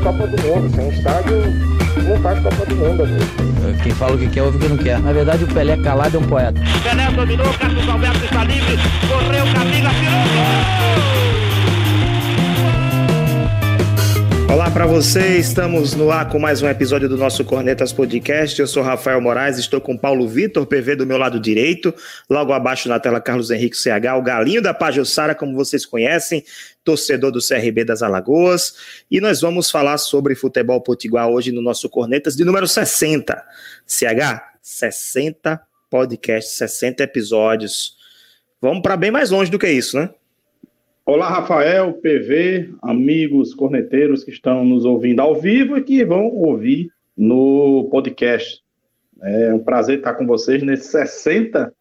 Copa do Mundo. Sem estádio, não faz Copa do Mundo, amigo. Quem fala o que quer, ouve o que não quer. Na verdade, o Pelé calado é um poeta. Pelé dominou, Carlos Alberto está livre, correu, Camila, tirou gol! Olá para você, estamos no ar com mais um episódio do nosso Cornetas Podcast. Eu sou Rafael Moraes, estou com Paulo Vitor, PV do meu lado direito, logo abaixo na tela Carlos Henrique CH, o galinho da Pajussara, como vocês conhecem, torcedor do CRB das Alagoas, e nós vamos falar sobre futebol potiguar hoje no nosso Cornetas de número 60. CH, 60 podcasts, 60 episódios. Vamos para bem mais longe do que isso, né? Olá, Rafael, PV, amigos corneteiros que estão nos ouvindo ao vivo e que vão ouvir no podcast. É um prazer estar com vocês nesses 60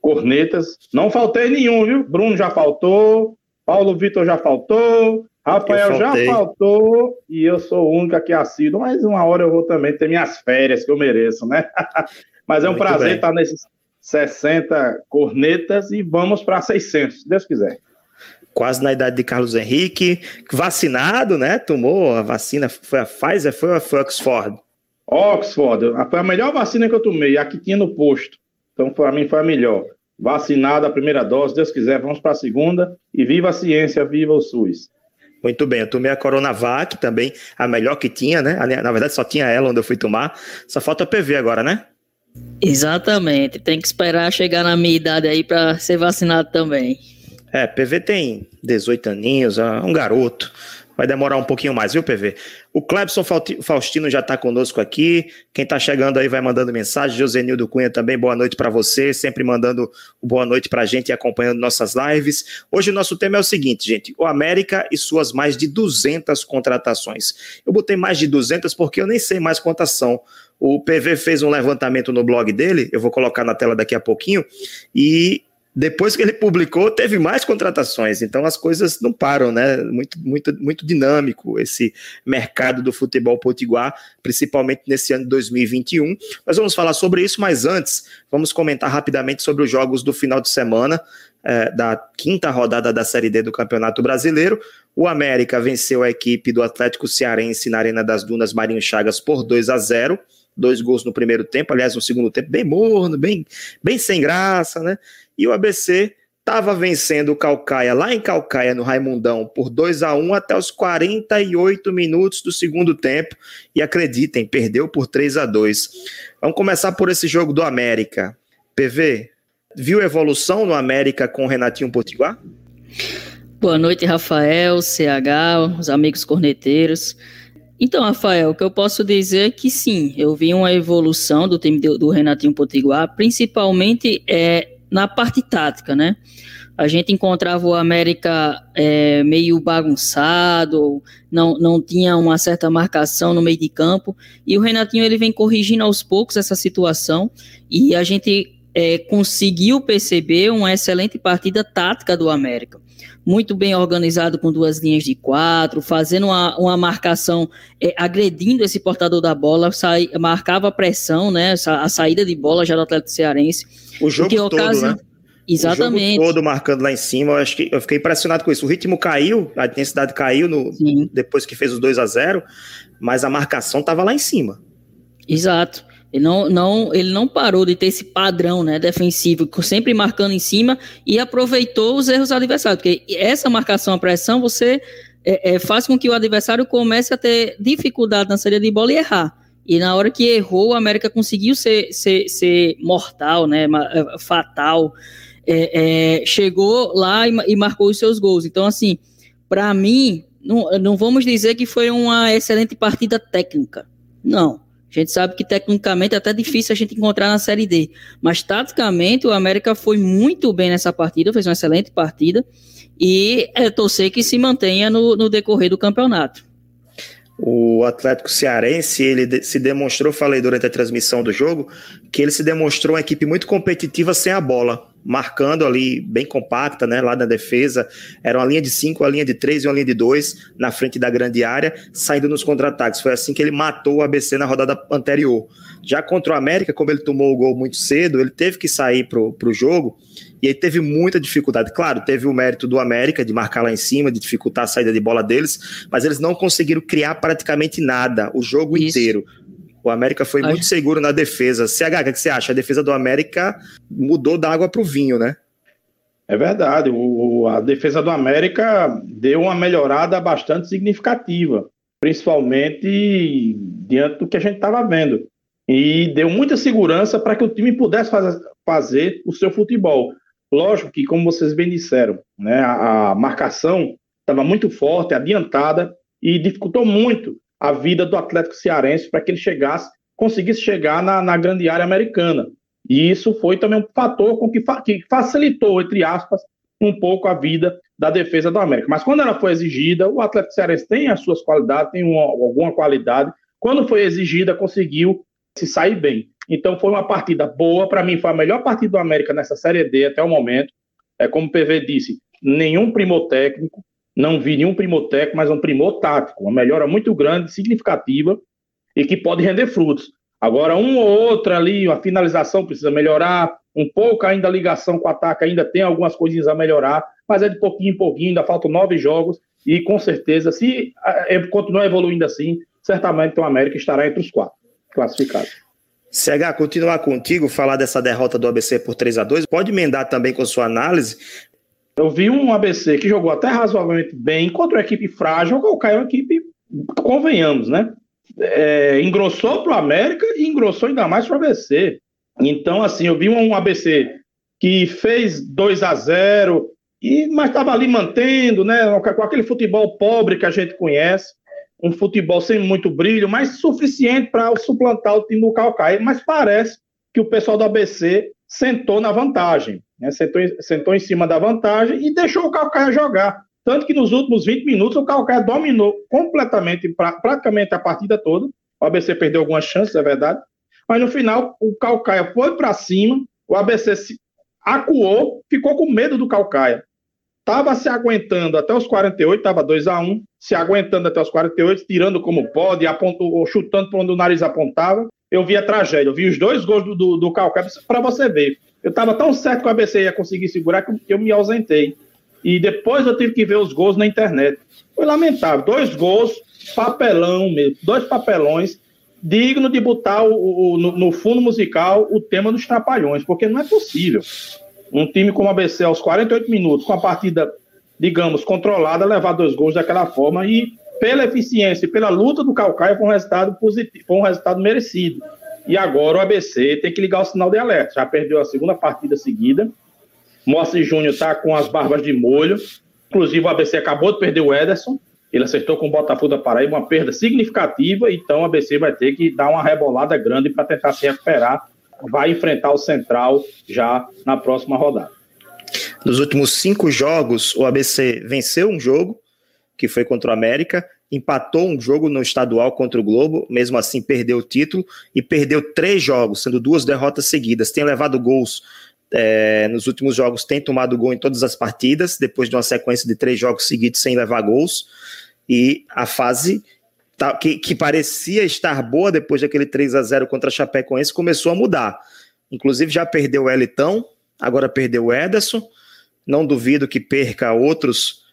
cornetas. Não faltei nenhum, viu? Bruno já faltou, Paulo Vitor já faltou, Rafael já faltou e eu sou o único aqui assíduo, mas uma hora eu vou também ter minhas férias que eu mereço, né? mas é um Muito prazer bem. estar nesses 60 cornetas e vamos para 600, se Deus quiser quase na idade de Carlos Henrique, vacinado, né? Tomou a vacina, foi a Pfizer, foi a foi Oxford? Oxford, foi a melhor vacina que eu tomei, a que tinha no posto. Então, para mim, foi a melhor. Vacinado a primeira dose, Deus quiser, vamos para a segunda. E viva a ciência, viva o SUS. Muito bem, eu tomei a Coronavac também, a melhor que tinha, né? Na verdade, só tinha ela onde eu fui tomar. Só falta PV agora, né? Exatamente, tem que esperar chegar na minha idade aí para ser vacinado também. É, PV tem 18 aninhos, é um garoto. Vai demorar um pouquinho mais, viu, PV? O Clebson Faustino já está conosco aqui. Quem está chegando aí vai mandando mensagem. Josenildo Cunha também, boa noite para você. Sempre mandando boa noite para a gente e acompanhando nossas lives. Hoje o nosso tema é o seguinte, gente: o América e suas mais de 200 contratações. Eu botei mais de 200 porque eu nem sei mais quantas são. O PV fez um levantamento no blog dele, eu vou colocar na tela daqui a pouquinho, e depois que ele publicou, teve mais contratações. Então as coisas não param, né? Muito, muito, muito dinâmico esse mercado do futebol potiguar, principalmente nesse ano de 2021. Nós vamos falar sobre isso, mas antes, vamos comentar rapidamente sobre os jogos do final de semana. É, da quinta rodada da Série D do Campeonato Brasileiro. O América venceu a equipe do Atlético Cearense na Arena das Dunas Marinho Chagas por 2 a 0 dois gols no primeiro tempo, aliás, no segundo tempo, bem morno, bem, bem sem graça, né? E o ABC estava vencendo o Calcaia lá em Calcaia, no Raimundão, por 2 a 1 até os 48 minutos do segundo tempo. E acreditem, perdeu por 3 a 2 Vamos começar por esse jogo do América. PV, viu evolução no América com o Renatinho Potiguar? Boa noite, Rafael, CH, os amigos corneteiros. Então, Rafael, o que eu posso dizer é que sim, eu vi uma evolução do time do, do Renatinho Potiguar, principalmente é, na parte tática, né? A gente encontrava o América é, meio bagunçado, não, não tinha uma certa marcação no meio de campo, e o Renatinho ele vem corrigindo aos poucos essa situação, e a gente é, conseguiu perceber uma excelente partida tática do América muito bem organizado com duas linhas de quatro, fazendo uma, uma marcação, é, agredindo esse portador da bola, sai, marcava a pressão, né, a saída de bola já do Atlético Cearense. O jogo todo, ocasi... né? Exatamente. O jogo todo marcando lá em cima, eu acho que eu fiquei impressionado com isso. O ritmo caiu, a intensidade caiu no, depois que fez os 2 a 0 mas a marcação estava lá em cima. Exato. Ele não, não, ele não parou de ter esse padrão né, defensivo, sempre marcando em cima e aproveitou os erros do adversário. Porque essa marcação à pressão, você é, é, faz com que o adversário comece a ter dificuldade na saída de bola e errar. E na hora que errou, o América conseguiu ser, ser, ser mortal, né, é, fatal. É, é, chegou lá e, e marcou os seus gols. Então, assim, para mim, não, não vamos dizer que foi uma excelente partida técnica. Não a gente sabe que tecnicamente é até difícil a gente encontrar na Série D, mas taticamente o América foi muito bem nessa partida, fez uma excelente partida e é torcer que se mantenha no, no decorrer do campeonato. O Atlético Cearense, ele se demonstrou, falei durante a transmissão do jogo, que ele se demonstrou uma equipe muito competitiva sem a bola. Marcando ali bem compacta, né? Lá na defesa. Era uma linha de cinco, uma linha de três e uma linha de dois na frente da grande área, saindo nos contra-ataques. Foi assim que ele matou o ABC na rodada anterior. Já contra o América, como ele tomou o gol muito cedo, ele teve que sair pro, pro jogo e aí teve muita dificuldade. Claro, teve o mérito do América de marcar lá em cima, de dificultar a saída de bola deles, mas eles não conseguiram criar praticamente nada o jogo Isso. inteiro. O América foi Acho... muito seguro na defesa. CH, o que você acha? A defesa do América mudou da água para o vinho, né? É verdade. O, a defesa do América deu uma melhorada bastante significativa, principalmente diante do que a gente estava vendo. E deu muita segurança para que o time pudesse fazer, fazer o seu futebol. Lógico que, como vocês bem disseram, né, a, a marcação estava muito forte, adiantada, e dificultou muito a vida do Atlético Cearense para que ele chegasse, conseguisse chegar na, na, grande área americana. E isso foi também um fator com que, que facilitou, entre aspas, um pouco a vida da defesa do América. Mas quando ela foi exigida, o Atlético Cearense tem as suas qualidades, tem uma, alguma qualidade. Quando foi exigida, conseguiu se sair bem. Então foi uma partida boa, para mim foi a melhor partida do América nessa Série D até o momento. É como o PV disse, nenhum primor técnico, não vi nenhum primor técnico, mas um primor tático, uma melhora muito grande, significativa e que pode render frutos. Agora, um ou outro ali, a finalização precisa melhorar, um pouco ainda a ligação com o ataque ainda tem algumas coisinhas a melhorar, mas é de pouquinho em pouquinho, ainda faltam nove jogos e com certeza, se é, continuar evoluindo assim, certamente o América estará entre os quatro classificados. CH, continuar contigo, falar dessa derrota do ABC por 3 a 2 pode emendar também com sua análise, eu vi um ABC que jogou até razoavelmente bem contra uma equipe frágil, o Calcaia é uma equipe, convenhamos, né? É, engrossou para o América e engrossou ainda mais para o ABC. Então, assim, eu vi um ABC que fez 2 a 0 e mas estava ali mantendo, né? Com aquele futebol pobre que a gente conhece, um futebol sem muito brilho, mas suficiente para suplantar o time do Calcaia. Mas parece que o pessoal do ABC sentou na vantagem né, sentou, sentou em cima da vantagem e deixou o Calcaia jogar. Tanto que nos últimos 20 minutos o Calcaia dominou completamente, pra, praticamente a partida toda. O ABC perdeu algumas chances, é verdade. Mas no final o Calcaia foi para cima, o ABC se acuou, ficou com medo do Calcaia. Estava se aguentando até os 48, estava 2 a 1 se aguentando até os 48, tirando como pode, apontou, chutando para onde o nariz apontava. Eu vi a tragédia, eu vi os dois gols do, do, do Calcaia, para você ver. Eu estava tão certo que o ABC ia conseguir segurar que eu me ausentei. E depois eu tive que ver os gols na internet. Foi lamentável. Dois gols, papelão mesmo. Dois papelões, digno de botar o, o no, no, fundo musical o tema dos trapalhões, porque não é possível. Um time como o ABC, aos 48 minutos, com a partida, digamos, controlada, levar dois gols daquela forma e pela eficiência e pela luta do Calcaia foi um resultado positivo, foi um resultado merecido. E agora o ABC tem que ligar o sinal de alerta. Já perdeu a segunda partida seguida. Mossi Júnior está com as barbas de molho. Inclusive, o ABC acabou de perder o Ederson. Ele acertou com o Botafogo da Paraíba, uma perda significativa. Então, o ABC vai ter que dar uma rebolada grande para tentar se recuperar. Vai enfrentar o Central já na próxima rodada. Nos últimos cinco jogos, o ABC venceu um jogo, que foi contra o América, empatou um jogo no estadual contra o Globo, mesmo assim perdeu o título e perdeu três jogos, sendo duas derrotas seguidas. Tem levado gols é, nos últimos jogos, tem tomado gol em todas as partidas, depois de uma sequência de três jogos seguidos sem levar gols. E a fase tá, que, que, parecia estar boa depois daquele 3 a 0 contra a Chapecoense começou a mudar. Inclusive já perdeu o Elitão, agora perdeu o Ederson. Não duvido que perca outros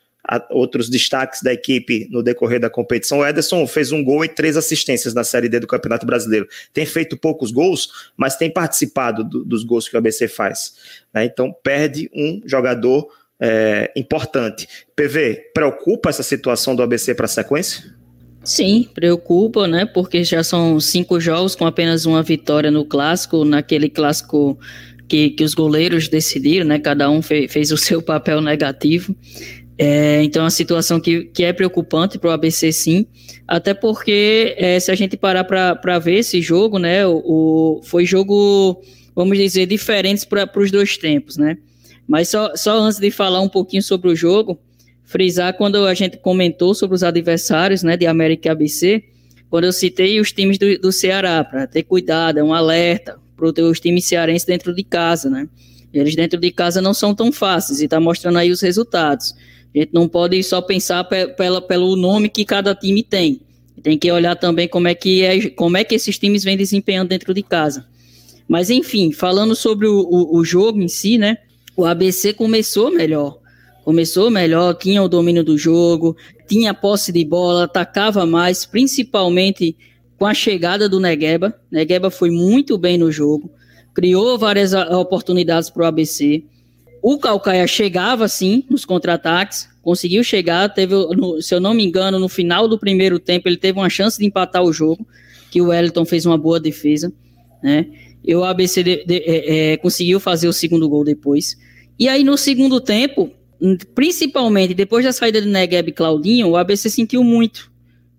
outros destaques da equipe no decorrer da competição. O Ederson fez um gol e três assistências na Série D do Campeonato Brasileiro. Tem feito poucos gols, mas tem participado do, dos gols que o ABC faz. Né? Então perde um jogador é, importante. PV, preocupa essa situação do ABC para a sequência? Sim, preocupa, né? Porque já são cinco jogos com apenas uma vitória no clássico, naquele clássico que, que os goleiros decidiram, né? Cada um fe, fez o seu papel negativo. É, então, é uma situação que, que é preocupante para o ABC, sim, até porque é, se a gente parar para ver esse jogo, né, o, o, foi jogo, vamos dizer, diferentes para os dois tempos, né? Mas só, só antes de falar um pouquinho sobre o jogo, frisar quando a gente comentou sobre os adversários, né, de América e ABC, quando eu citei os times do, do Ceará, para ter cuidado, é um alerta para os times cearenses dentro de casa, né? Eles dentro de casa não são tão fáceis e está mostrando aí os resultados. A gente não pode só pensar pela, pelo nome que cada time tem. Tem que olhar também como é que, é, como é que esses times vêm desempenhando dentro de casa. Mas enfim, falando sobre o, o, o jogo em si, né? O ABC começou melhor. Começou melhor, tinha o domínio do jogo, tinha posse de bola, atacava mais, principalmente com a chegada do Negueba. Negueba foi muito bem no jogo, criou várias oportunidades para o ABC. O Calcaia chegava sim nos contra-ataques, conseguiu chegar, teve, no, se eu não me engano, no final do primeiro tempo ele teve uma chance de empatar o jogo, que o Wellington fez uma boa defesa, né? E o ABC de, de, é, é, conseguiu fazer o segundo gol depois. E aí no segundo tempo, principalmente depois da saída de Negueb e Claudinho, o ABC sentiu muito.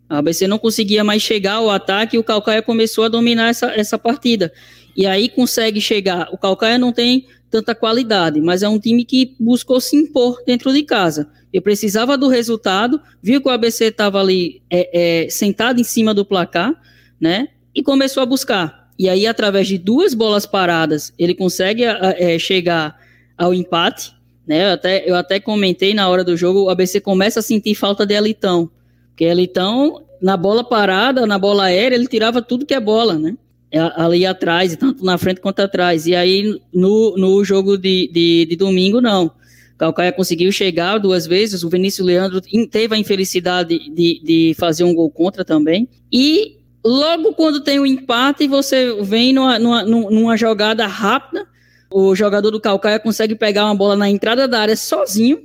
O ABC não conseguia mais chegar ao ataque e o Calcaia começou a dominar essa, essa partida. E aí consegue chegar. O Calcaia não tem tanta qualidade, mas é um time que buscou se impor dentro de casa. Eu precisava do resultado, viu que o ABC estava ali é, é, sentado em cima do placar, né? E começou a buscar. E aí, através de duas bolas paradas, ele consegue é, chegar ao empate. Né? Eu, até, eu até comentei na hora do jogo, o ABC começa a sentir falta de Elitão. Porque Elitão, na bola parada, na bola aérea, ele tirava tudo que é bola, né? É, ali atrás, tanto na frente quanto atrás. E aí, no, no jogo de, de, de domingo, não. Calcaia conseguiu chegar duas vezes, o Vinícius Leandro teve a infelicidade de, de fazer um gol contra também. E logo quando tem o um empate, você vem numa, numa, numa jogada rápida, o jogador do Calcaia consegue pegar uma bola na entrada da área sozinho,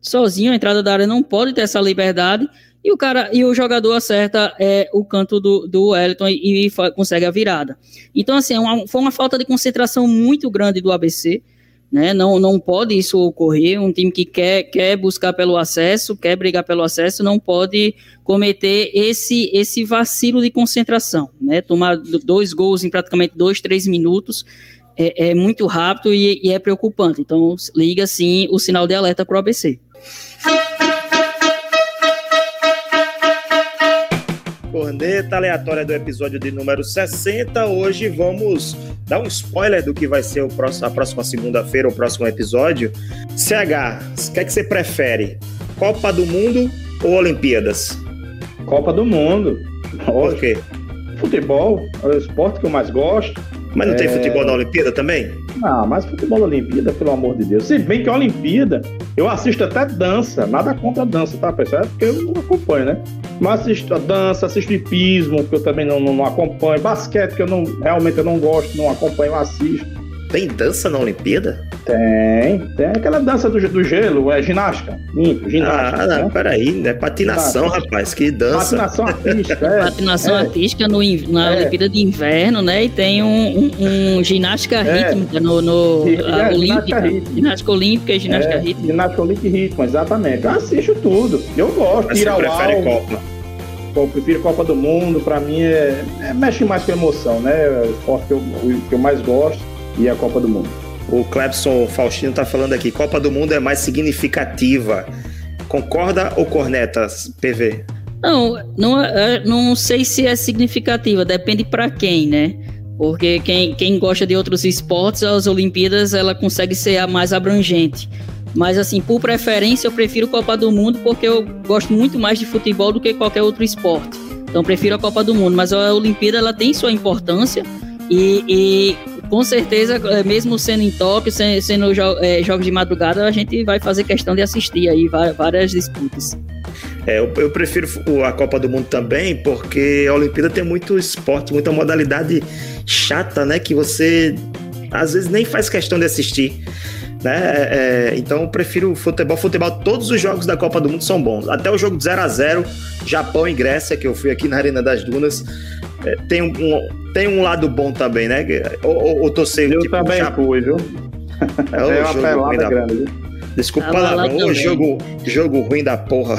sozinho, a entrada da área não pode ter essa liberdade, e o cara e o jogador acerta é, o canto do, do Wellington e, e consegue a virada. Então, assim, é uma, foi uma falta de concentração muito grande do ABC. Né? Não, não pode isso ocorrer. Um time que quer, quer buscar pelo acesso, quer brigar pelo acesso, não pode cometer esse, esse vacilo de concentração. Né? Tomar dois gols em praticamente dois, três minutos é, é muito rápido e, e, é preocupante. Então, liga sim o sinal de alerta para o ABC. Corneta aleatória do episódio de número 60. Hoje vamos dar um spoiler do que vai ser o próximo, a próxima segunda-feira, o próximo episódio. CH, o que é que você prefere? Copa do Mundo ou Olimpíadas? Copa do Mundo. Por quê? Futebol é o esporte que eu mais gosto. Mas não é... tem futebol na Olimpíada também? Não, mas futebol na Olimpíada, pelo amor de Deus. Se bem que a Olimpíada, eu assisto até dança, nada contra dança, tá, pessoal? É porque eu não acompanho, né? Mas assisto a dança, assisto hipismo, que eu também não, não, não acompanho. Basquete, que eu não realmente eu não gosto, não acompanho, assisto. Tem dança na Olimpíada? Tem, tem aquela dança do, do gelo, é ginástica. ginástica ah, não, né? peraí, é patinação, rapaz, que dança. Patinação artística, é. Patinação é. artística no, na é. Olimpíada de Inverno, né? E tem um, um, um ginástica é. rítmica no, no é, olímpica. Ginástica olímpica e ginástica é, rítmica. Ginástica olímpica e ritmo, exatamente. Eu assisto tudo. Eu gosto, Mas tira o prefere Copa? Eu prefiro Copa do Mundo, pra mim é, é mexe mais com emoção, né? É o esporte que eu, que eu mais gosto e a Copa do Mundo. O Clebson Faustino está falando aqui, Copa do Mundo é mais significativa. Concorda ou cornetas, PV? Não, não, é, não sei se é significativa, depende para quem, né? Porque quem, quem gosta de outros esportes, as Olimpíadas ela consegue ser a mais abrangente. Mas assim, por preferência, eu prefiro Copa do Mundo porque eu gosto muito mais de futebol do que qualquer outro esporte. Então prefiro a Copa do Mundo, mas a Olimpíada ela tem sua importância e, e com certeza, é, mesmo sendo em Tóquio, sendo, sendo é, jogos de madrugada, a gente vai fazer questão de assistir aí várias disputas. É, eu, eu, prefiro a Copa do Mundo também, porque a Olimpíada tem muito esporte, muita modalidade chata, né? Que você às vezes nem faz questão de assistir. Né? É, é então eu prefiro futebol. Futebol, todos os jogos da Copa do Mundo são bons. Até o jogo de 0 a 0 Japão e Grécia, que eu fui aqui na Arena das Dunas. É, tem, um, tem um lado bom também, né? Ou, ou, sendo, Eu tipo, também já... fui, viu? É, é uma pelada grande? Desculpa o palavrão, jogo, jogo ruim da porra.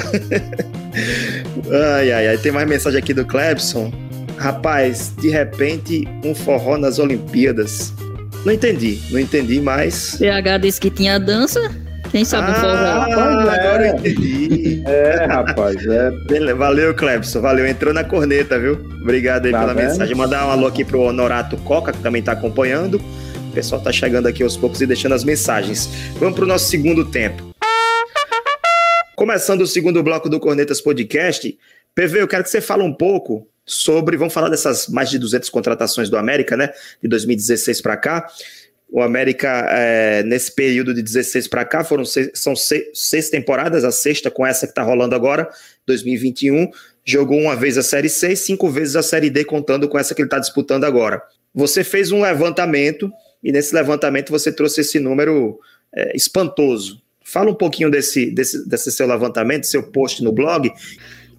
ai, ai, ai. Tem mais mensagem aqui do Clebson. Rapaz, de repente, um forró nas Olimpíadas. Não entendi, não entendi, mas. PH disse que tinha dança. Quem sabe ah, forró? Rapaz, é. agora eu entendi. É, rapaz, é. Valeu, Clebson. Valeu. Entrou na corneta, viu? Obrigado aí tá pela vendo? mensagem. Mandar um alô aqui pro Honorato Coca, que também tá acompanhando. pessoal tá chegando aqui aos poucos e deixando as mensagens. Vamos para o nosso segundo tempo. Começando o segundo bloco do Cornetas Podcast, PV, eu quero que você fale um pouco sobre, vamos falar dessas mais de 200 contratações do América, né, de 2016 para cá. O América, é, nesse período de 16 para cá, foram seis, são seis, seis, temporadas, a sexta com essa que está rolando agora, 2021. Jogou uma vez a Série C cinco vezes a Série D, contando com essa que ele está disputando agora. Você fez um levantamento e nesse levantamento você trouxe esse número é, espantoso. Fala um pouquinho desse, desse, desse seu levantamento, seu post no blog.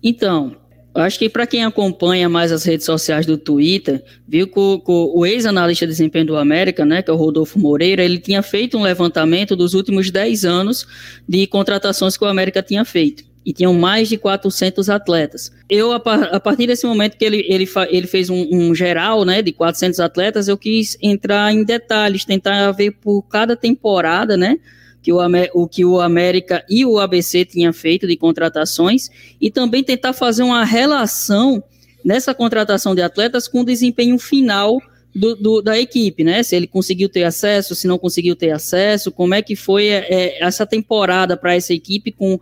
Então, acho que para quem acompanha mais as redes sociais do Twitter, viu que o, o ex-analista de desempenho do América, né, que é o Rodolfo Moreira, ele tinha feito um levantamento dos últimos 10 anos de contratações que o América tinha feito. E tinham mais de 400 atletas. Eu, a, a partir desse momento que ele, ele, ele fez um, um, geral né, de 400 atletas, eu quis entrar em detalhes, tentar ver por cada temporada, né? Que o, o que o América e o ABC tinham feito de contratações e também tentar fazer uma relação nessa contratação de atletas com o desempenho final do, do, da equipe, né? Se ele conseguiu ter acesso, se não conseguiu ter acesso, como é que foi é, é essa temporada para essa equipe, com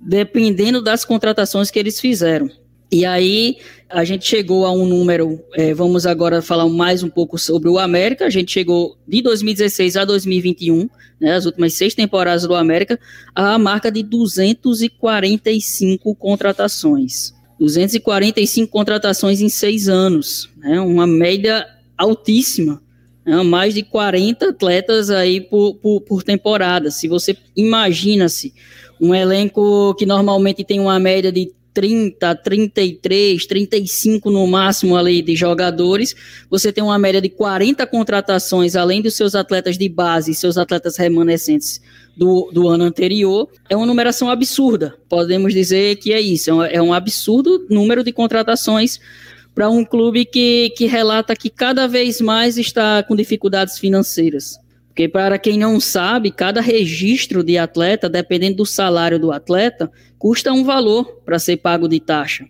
dependendo das contratações que eles fizeram. E aí a gente chegou a um número, é, vamos agora falar mais um pouco sobre o América, a gente chegou de 2016 a 2021, né, as últimas seis temporadas do América, a marca de 245 contratações. 245 contratações em seis anos, né, uma média altíssima, né, mais de 40 atletas aí por, por, por temporada. Se você imagina-se um elenco que normalmente tem uma média de 30, 33, 35 no máximo ali de jogadores, você tem uma média de 40 contratações, além dos seus atletas de base e seus atletas remanescentes do, do ano anterior, é uma numeração absurda. Podemos dizer que é isso, é um, é absurdo número de contratações para um clube que, que relata que cada vez mais está com dificuldades financeiras. Porque, para quem não sabe, cada registro de atleta, dependendo do salário do atleta, custa um valor para ser pago de taxa.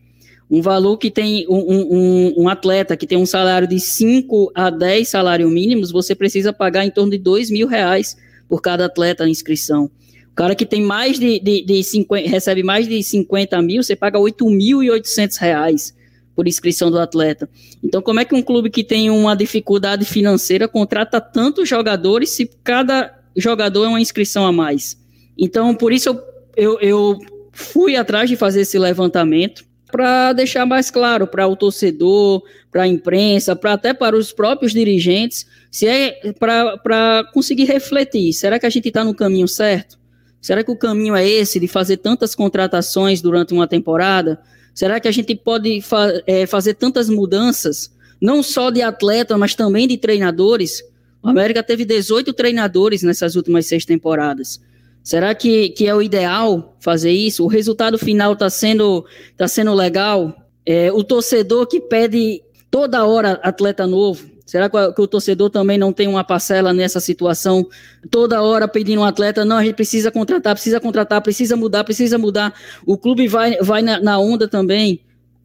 Um valor que tem um, um, um, atleta que tem um salário de 5 a 10 salários mínimos, você precisa pagar em torno de 2 mil reais por cada atleta na inscrição. O cara que tem mais de, de, de 50, recebe mais de 50 mil, você paga 8.800 reais por inscrição do atleta. Então, como é que um clube que tem uma dificuldade financeira contrata tantos jogadores se cada jogador é uma inscrição a mais? Então, por isso eu, eu, eu fui atrás de fazer esse levantamento para deixar mais claro para o torcedor, para a imprensa, para até para os próprios dirigentes, se é para conseguir refletir. Será que a gente está no caminho certo? Será que o caminho é esse de fazer tantas contratações durante uma temporada? Será que a gente pode fa é, fazer tantas mudanças, não só de atleta, mas também de treinadores? O América teve 18 treinadores nessas últimas seis temporadas. Será que, que é o ideal fazer isso? O resultado final está sendo, tá sendo legal? É, o torcedor que pede toda hora atleta novo, Será que o torcedor também não tem uma parcela nessa situação? Toda hora pedindo um atleta, não, a gente precisa contratar, precisa contratar, precisa mudar, precisa mudar. O clube vai, vai na, na onda também.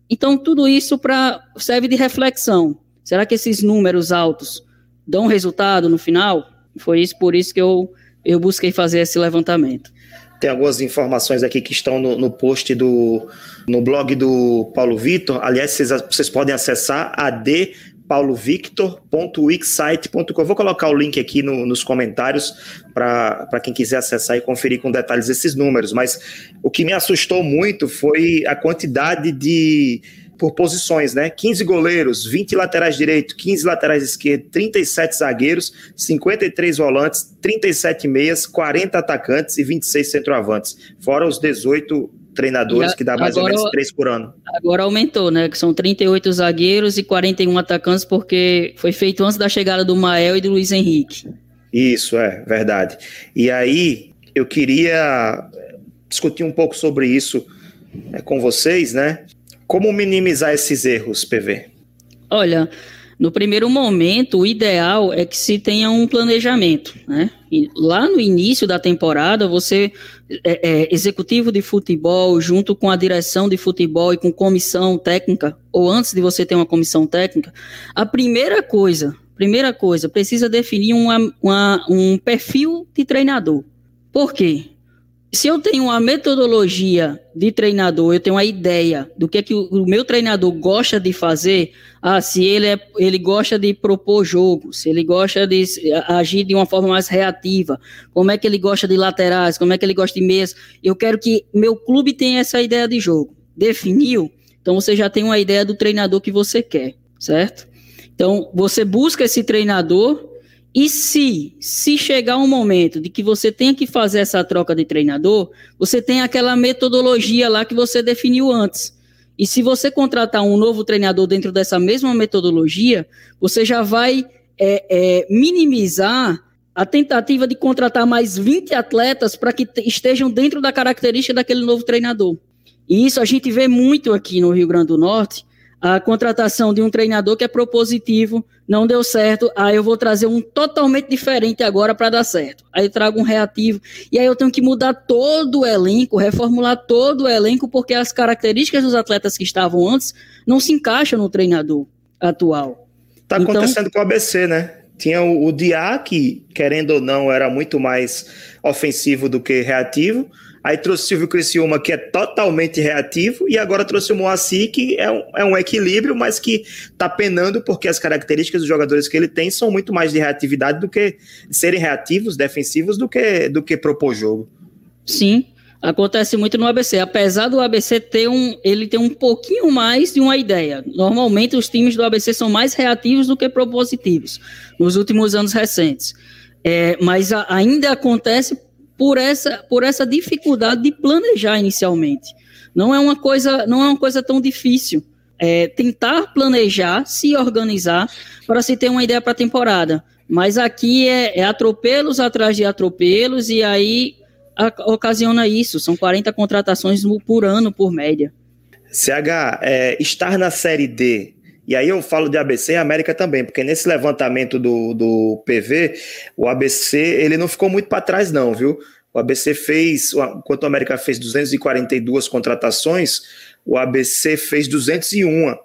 Então, tudo isso pra, serve de reflexão. Será que esses números altos dão resultado no final? Foi isso, por isso que eu, eu busquei fazer esse levantamento. Tem algumas informações aqui que estão no, no post do no blog do Paulo Vitor. Aliás, vocês, vocês podem acessar ad paulovictor.wixsite.com. Vou colocar o link aqui no, nos comentários para quem quiser acessar e conferir com detalhes esses números. Mas o que me assustou muito foi a quantidade de por posições, né? 15 goleiros, 20 laterais direito, 15 laterais esquerdo, 37 zagueiros, 53 volantes, 37 meias, 40 atacantes e 26 centroavantes, fora os 18 treinadores, que dá mais agora, ou menos três por ano. Agora aumentou, né? Que são 38 zagueiros e 41 atacantes, porque foi feito antes da chegada do Mael e do Luiz Henrique. Isso, é verdade. E aí, eu queria discutir um pouco sobre isso é, com vocês, né? Como minimizar esses erros, PV? Olha, no primeiro momento, o ideal é que se tenha um planejamento, né? E lá no início da temporada, você, é, é, executivo de futebol, junto com a direção de futebol e com comissão técnica, ou antes de você ter uma comissão técnica, a primeira coisa primeira coisa, precisa definir uma, uma, um perfil de treinador. Por quê? Se eu tenho uma metodologia de treinador, eu tenho uma ideia do que, é que o, meu treinador gosta de fazer, ah, se ele, é, ele gosta de propor jogo, se ele gosta de agir de uma forma mais reativa, como é que ele gosta de laterais, como é que ele gosta de meias, eu quero que meu clube tenha essa ideia de jogo. Definiu? Então você já tem uma ideia do treinador que você quer, certo? Então você busca esse treinador e se, se chegar um momento de que você tenha que fazer essa troca de treinador, você tem aquela metodologia lá que você definiu antes. E se você contratar um novo treinador dentro dessa mesma metodologia, você já vai é, é, minimizar a tentativa de contratar mais 20 atletas para que estejam dentro da característica daquele novo treinador. E isso a gente vê muito aqui no Rio Grande do Norte, a contratação de um treinador que é propositivo, não deu certo, aí eu vou trazer um totalmente diferente agora para dar certo. Aí trago um reativo, e aí eu tenho que mudar todo o elenco, reformular todo o elenco, porque as características dos atletas que estavam antes não se encaixam no treinador atual. Tá então, acontecendo com o ABC, né? Tinha o, o Diá, que, querendo ou não, era muito mais ofensivo do que reativo. Aí trouxe o Silvio Criciúma, que é totalmente reativo, e agora trouxe o Moacir, que é um, é um equilíbrio, mas que está penando porque as características dos jogadores que ele tem são muito mais de reatividade do que serem reativos, defensivos, do que, do que propor jogo. Sim, acontece muito no ABC. Apesar do ABC ter um, ele tem um pouquinho mais de uma ideia. Normalmente os times do ABC são mais reativos do que propositivos nos últimos anos recentes. É, mas a, ainda acontece por essa, por essa dificuldade de planejar inicialmente. Não é uma coisa, não é uma coisa tão difícil. É tentar planejar, se organizar para se ter uma ideia para a temporada. Mas aqui é, é, atropelos atrás de atropelos e aí a, ocasiona isso. São 40 contratações por ano, por média. CH, é, estar na Série D e aí eu falo de ABC e América também, porque nesse levantamento do, do PV, o ABC ele não ficou muito para trás não, viu? O ABC fez, enquanto o América fez 242 contratações, o ABC fez 201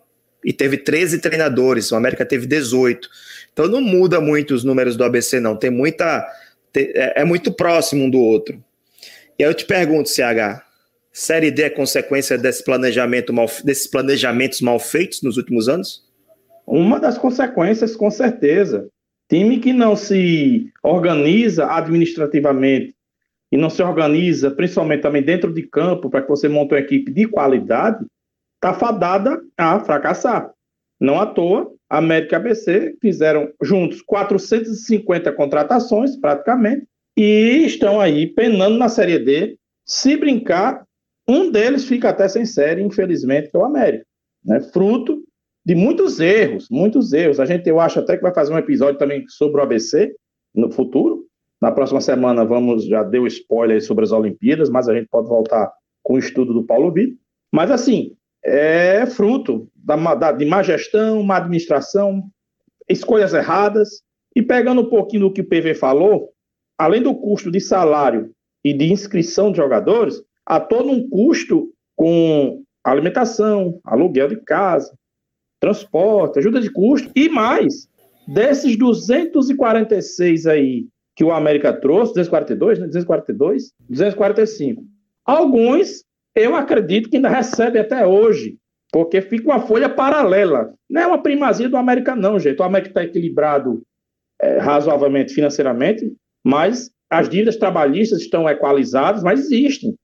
e teve 13 treinadores, o América teve 18. Então não muda muito os números do ABC não, tem muita é, é muito próximo um do outro. E aí eu te pergunto, CH, Série D é consequência desse planejamento mal, desses planejamentos mal feitos nos últimos anos? Uma das consequências, com certeza. Time que não se organiza administrativamente e não se organiza, principalmente também dentro de campo, para que você monte uma equipe de qualidade, está fadada a fracassar. Não à toa, a América e a ABC fizeram juntos 450 contratações, praticamente, e estão aí penando na Série D. Se brincar, um deles fica até sem série, infelizmente, que é o América. Né? Fruto de muitos erros, muitos erros. A gente, eu acho até que vai fazer um episódio também sobre o ABC no futuro. Na próxima semana vamos, já deu spoiler sobre as Olimpíadas, mas a gente pode voltar com o estudo do Paulo Vitor. Mas assim, é fruto da, da, de má gestão, má administração, escolhas erradas. E pegando um pouquinho do que o PV falou, além do custo de salário e de inscrição de jogadores, há todo um custo com alimentação, aluguel de casa, transporte, ajuda de custo e mais. Desses 246 aí que o América trouxe, 242, né? 242, 245. Alguns eu acredito que ainda recebem até hoje, porque fica uma folha paralela. Não é uma primazia do América, não, gente. O América está equilibrado é, razoavelmente financeiramente, mas as dívidas trabalhistas estão equalizadas, mas existem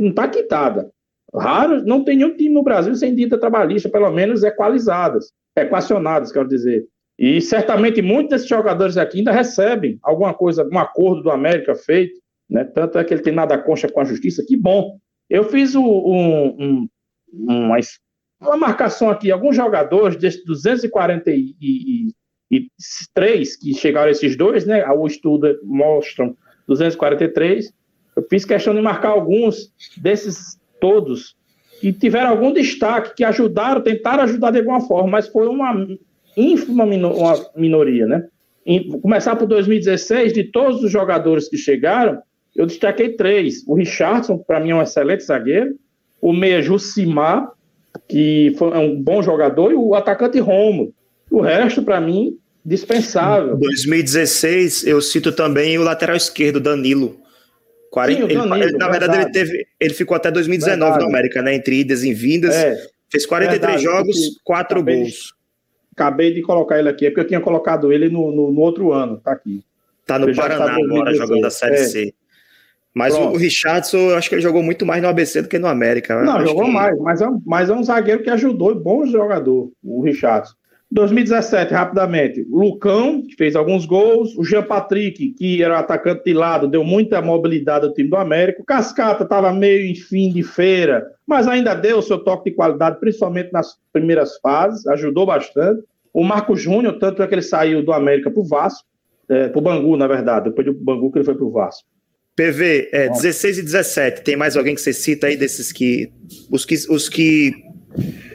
não está quitada. Raro, não tem nenhum time no Brasil sem dívida trabalhista, pelo menos equalizadas, equacionadas, quero dizer. E certamente muitos desses jogadores aqui ainda recebem alguma coisa, algum acordo do América feito, né? Tanto é que ele tem nada concha com a justiça, que bom. Eu fiz um, um, uma, uma marcação aqui, alguns jogadores desses 243 que chegaram esses dois, né? O estudo mostram 243 eu fiz questão de marcar alguns desses todos que tiveram algum destaque, que ajudaram, tentaram ajudar de alguma forma, mas foi uma ínfima minoria, né? Em, começar por 2016, de todos os jogadores que chegaram, eu destaquei três. O Richardson, para mim, é um excelente zagueiro. O meia Jusimar, que foi, é um bom jogador. E o atacante Romo. O resto, para mim, dispensável. 2016, eu cito também o lateral esquerdo, Danilo. 40, Sim, Danilo ele, na verdade, ele, teve, ele ficou até 2019 verdade. na América, né? Entre idas e vindas. É, fez 43 verdade, jogos, 4 gols. De, acabei de colocar ele aqui, é porque eu tinha colocado ele no, no, no outro ano, tá aqui. Tá no Paraná tá agora, jogando a Série é. C. Mas Pronto. o Richardson, eu acho que ele jogou muito mais no ABC do que no América. Não, jogou que... mais, mas é, mas é um zagueiro que ajudou, bom jogador, o Richardson. 2017, rapidamente, Lucão, que fez alguns gols, o Jean Patrick, que era atacante de lado, deu muita mobilidade ao time do América, o Cascata estava meio em fim de feira, mas ainda deu o seu toque de qualidade, principalmente nas primeiras fases, ajudou bastante. O Marco Júnior, tanto é que ele saiu do América para o Vasco, é, para o Bangu, na verdade, depois do Bangu que ele foi para o Vasco. PV, é, 16 e 17, tem mais alguém que você cita aí desses que. Os que, os que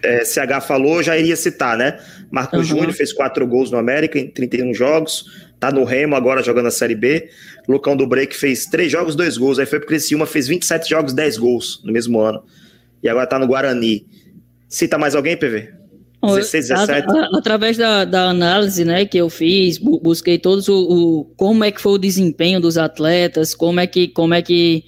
é, CH falou, já iria citar, né? Marcos uhum. Júnior fez quatro gols no América em 31 jogos, tá no Remo agora jogando a Série B. Lucão do Break fez três jogos, dois gols. Aí foi pro Criciúma, fez 27 jogos, 10 gols no mesmo ano. E agora tá no Guarani. Cita mais alguém, PV? 16, 17. Através da, da, análise né, que eu fiz, busquei todos o, o, como é que foi o desempenho dos atletas, como é que, como é que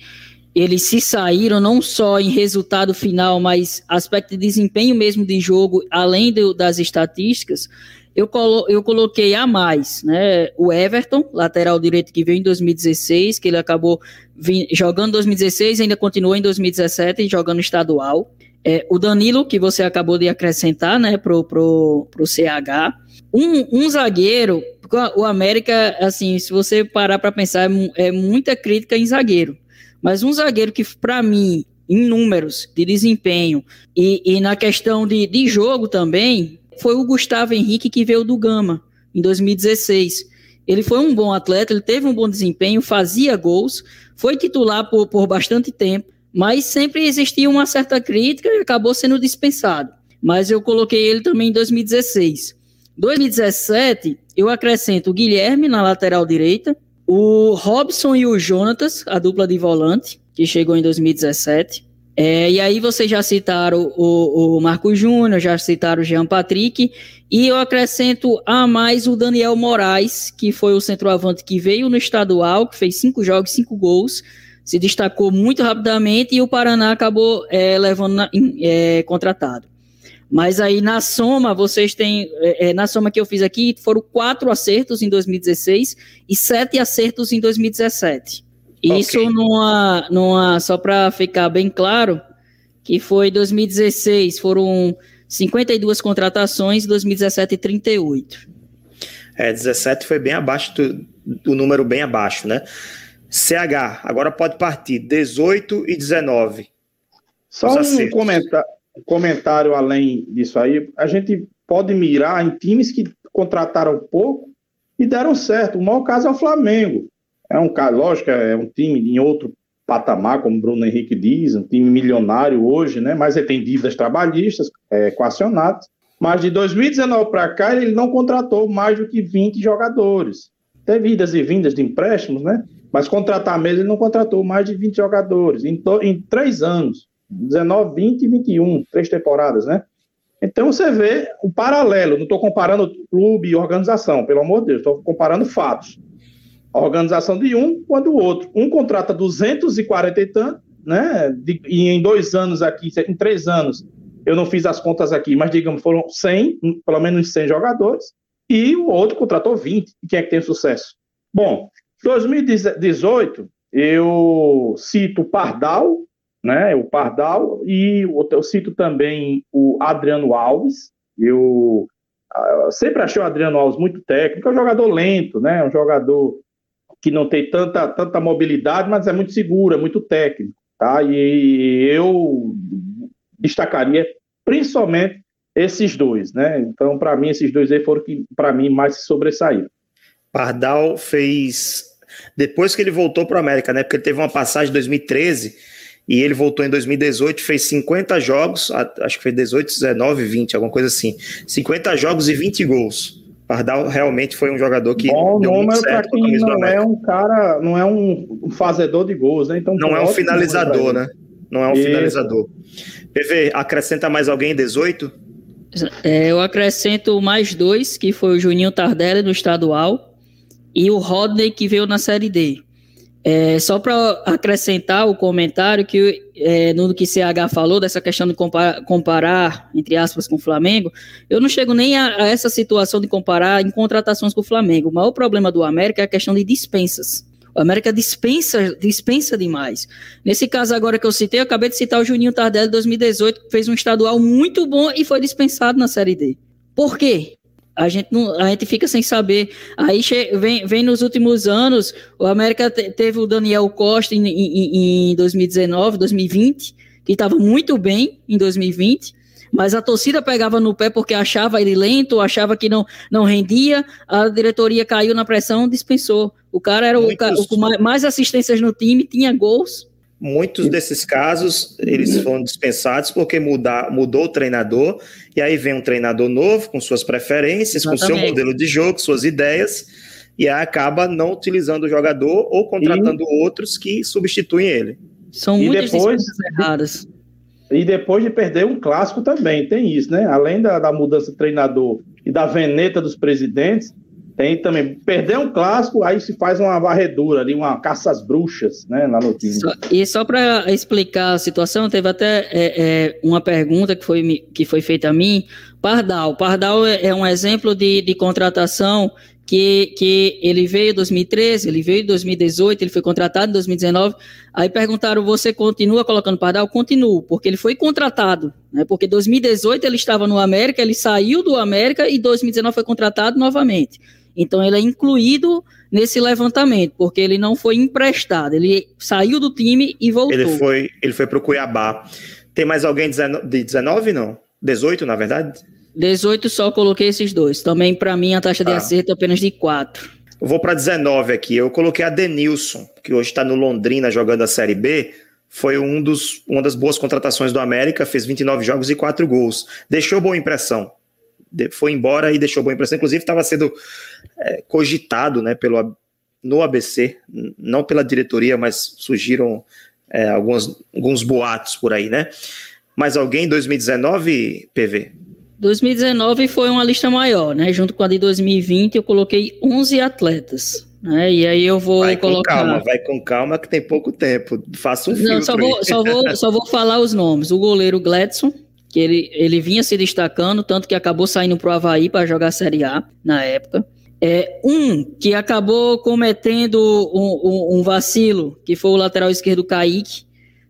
eles se saíram não só em resultado final, mas aspecto de desempenho mesmo de jogo, além do, das estatísticas, eu, colo, eu coloquei a mais, né? O Everton, lateral direito que veio em 2016, que ele acabou jogando em 2016 e ainda continuou em 2017 jogando estadual. É, o Danilo, que você acabou de acrescentar, né, pro, pro, pro CH. Um, um zagueiro, o América, assim, se você parar para pensar, é, é muita crítica em zagueiro. Mas um zagueiro que, para mim, em números de desempenho e, e na questão de, de jogo também, foi o Gustavo Henrique que veio do Gama em 2016. Ele foi um bom atleta, ele teve um bom desempenho, fazia gols, foi titular por, por bastante tempo, mas sempre existia uma certa crítica e acabou sendo dispensado. Mas eu coloquei ele também em 2016. 2017, eu acrescento o Guilherme na lateral direita, o Robson e o Jonatas, a dupla de volante, que chegou em 2017. É, e aí vocês já citaram o, o Marco Júnior, já citaram o Jean Patrick, e eu acrescento a mais o Daniel Moraes, que foi o centroavante que veio no estadual, que fez cinco jogos, cinco gols, se destacou muito rapidamente e o Paraná acabou é, levando na, é, contratado. Mas aí na soma, vocês têm. É, é na soma que eu fiz aqui, foram quatro acertos em 2016 e sete acertos em 2017. Okay. Isso numa, numa. Só para ficar bem claro, que foi 2016, foram 52 contratações, 2017, 38. É, 17 foi bem abaixo do, do número bem abaixo, né? CH, agora pode partir 18 e 19. Só um comentário comentário além disso aí, a gente pode mirar em times que contrataram pouco e deram certo. O maior caso é o Flamengo. É um caso, lógico, é um time em outro patamar, como Bruno Henrique diz, um time milionário hoje, né? Mas ele tem dívidas trabalhistas é, equacionadas. Mas de 2019 para cá, ele não contratou mais do que 20 jogadores. Teve idas e vindas de empréstimos, né? Mas contratar mesmo, ele não contratou mais de 20 jogadores em, em três anos. 19, 20 e 21, três temporadas, né? Então você vê o paralelo, não estou comparando clube e organização, pelo amor de Deus, estou comparando fatos. A organização de um com a do outro. Um contrata 240 e tanto, né? De, e em dois anos aqui, em três anos, eu não fiz as contas aqui, mas digamos, foram 100, pelo menos 100 jogadores, e o outro contratou 20. E quem é que tem sucesso? Bom, 2018, eu cito Pardal, né, o Pardal, e eu cito também o Adriano Alves. Eu, eu sempre achei o Adriano Alves muito técnico, é um jogador lento, né, é um jogador que não tem tanta, tanta mobilidade, mas é muito seguro, é muito técnico. Tá? E eu destacaria principalmente esses dois, né? Então, para mim, esses dois aí foram que, para mim, mais se sobressaíram. Pardal fez. Depois que ele voltou para o América, né? Porque ele teve uma passagem em 2013 e ele voltou em 2018, fez 50 jogos, acho que foi 18, 19, 20, alguma coisa assim. 50 jogos e 20 gols. Pardal realmente foi um jogador que. Bom número para quem não é um cara, não é um fazedor de gols, né? Então, não é um finalizador, né? Não é um Isso. finalizador. PV, acrescenta mais alguém 18? É, eu acrescento mais dois, que foi o Juninho Tardelli no estadual e o Rodney que veio na Série D. É, só para acrescentar o comentário que é, no que CH falou dessa questão de comparar, comparar, entre aspas, com o Flamengo, eu não chego nem a, a, essa situação de comparar em contratações com o Flamengo. O maior problema do América é a questão de dispensas. O América dispensa, dispensa demais. Nesse caso agora que eu citei, eu acabei de citar o Juninho Tardelli de 2018, que fez um estadual muito bom e foi dispensado na Série D. Por quê? A gente, não, a gente fica sem saber. Aí vem, vem nos últimos anos, o América te, teve o Daniel Costa em, em, em 2019, 2020, que estava muito bem em 2020, mas a torcida pegava no pé porque achava ele lento, achava que não, não rendia, a diretoria caiu na pressão, dispensou. O cara era Muitos... o, o com mais assistências no time, tinha gols, Muitos desses casos eles foram dispensados porque muda, mudou o treinador e aí vem um treinador novo com suas preferências, Exatamente. com seu modelo de jogo, suas ideias e aí acaba não utilizando o jogador ou contratando e... outros que substituem ele. São e muitas depois, erradas. E depois de perder um clássico também, tem isso, né? Além da, da mudança de treinador e da veneta dos presidentes, tem também, perder um clássico, aí se faz uma varredura ali, uma caça às bruxas, né, lá no time. Só, e só para explicar a situação, teve até é, é, uma pergunta que foi, que foi feita a mim, Pardal. Pardal é, é um exemplo de, de contratação que, que ele veio em 2013, ele veio em 2018, ele foi contratado em 2019. Aí perguntaram: você continua colocando Pardal? Continuo, porque ele foi contratado, né? Porque 2018 ele estava no América, ele saiu do América e 2019 foi contratado novamente. Então ele é incluído nesse levantamento, porque ele não foi emprestado, ele saiu do time e voltou. Ele foi, ele foi para o Cuiabá. Tem mais alguém de 19, não? 18, na verdade? 18 só coloquei esses dois. Também para mim a taxa de ah. acerto é apenas de 4. Eu vou para 19 aqui. Eu coloquei a Denilson, que hoje está no Londrina jogando a Série B. Foi um dos, uma das boas contratações do América, fez 29 jogos e 4 gols. Deixou boa impressão foi embora e deixou boa impressão. Inclusive, estava sendo é, cogitado né, pelo, no ABC, não pela diretoria, mas surgiram é, alguns, alguns boatos por aí, né? Mas alguém em 2019, PV? 2019 foi uma lista maior, né? Junto com a de 2020, eu coloquei 11 atletas. Né? E aí eu vou vai colocar. Com calma, vai com calma, que tem pouco tempo. Faça um Não, só vou, só, vou, só vou falar os nomes. O goleiro Gladson, que ele, ele vinha se destacando, tanto que acabou saindo para o Havaí para jogar a Série A na época. É, um que acabou cometendo um, um, um, vacilo, que foi o lateral esquerdo Kaique.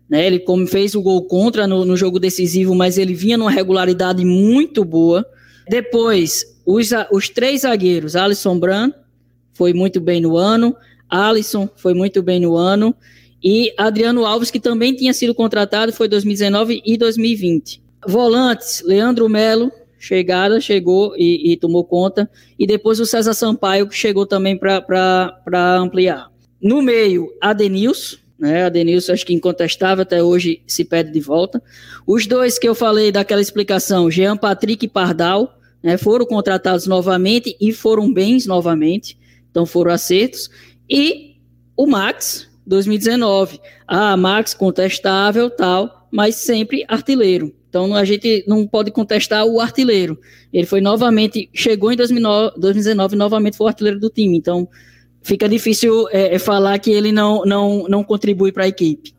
Né? Ele como fez o gol contra no, no jogo decisivo, mas ele vinha numa regularidade muito boa. Depois, os, os três zagueiros, Alisson Bran foi muito bem no ano, Alisson foi muito bem no ano, e Adriano Alves, que também tinha sido contratado, foi 2019 e 2020. Volantes, Leandro Melo, chegada, chegou e, e, tomou conta. E depois o César Sampaio, que chegou também para ampliar. No meio, Adenilson, né? Adenilson, acho que incontestável, até hoje se pede de volta. Os dois que eu falei daquela explicação, Jean Patrick e Pardal, né, foram contratados novamente e foram bens novamente, então foram acertos. E o Max, 2019. Ah, Max contestável, tal, mas sempre artilheiro. Então a gente não pode contestar o artilheiro. Ele foi novamente, chegou em 2009, 2019 novamente foi o artilheiro do time. Então fica difícil é, é falar que ele não, não, não contribui para a equipe.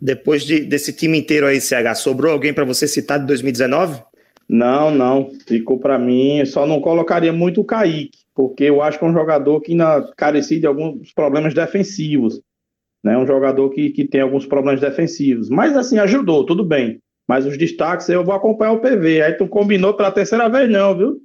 Depois de, desse time inteiro aí, CH, sobrou alguém para você citar de 2019? Não, não. Ficou para mim. Só não colocaria muito o Kaique, porque eu acho que é um jogador que ainda carecia de alguns problemas defensivos. Né? Um jogador que, que tem alguns problemas defensivos. Mas assim, ajudou, tudo bem. Mas os destaques eu vou acompanhar o PV. Aí tu combinou pela terceira vez, não, viu?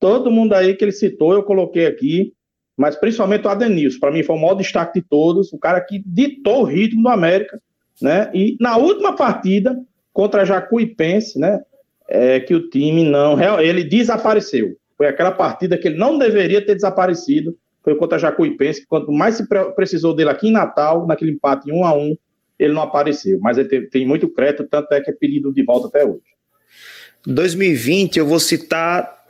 Todo mundo aí que ele citou, eu coloquei aqui. Mas principalmente o Adenilson. Para mim foi o maior destaque de todos. O cara que ditou o ritmo do América. Né? E na última partida, contra Jacuipense, né? É, que o time não. Ele desapareceu. Foi aquela partida que ele não deveria ter desaparecido. Foi contra Jacuipense, que quanto mais se precisou dele aqui em Natal, naquele empate 1 a 1 ele não apareceu, mas ele tem, muito crédito, tanto é que é pedido de volta até hoje. 2020, eu vou citar,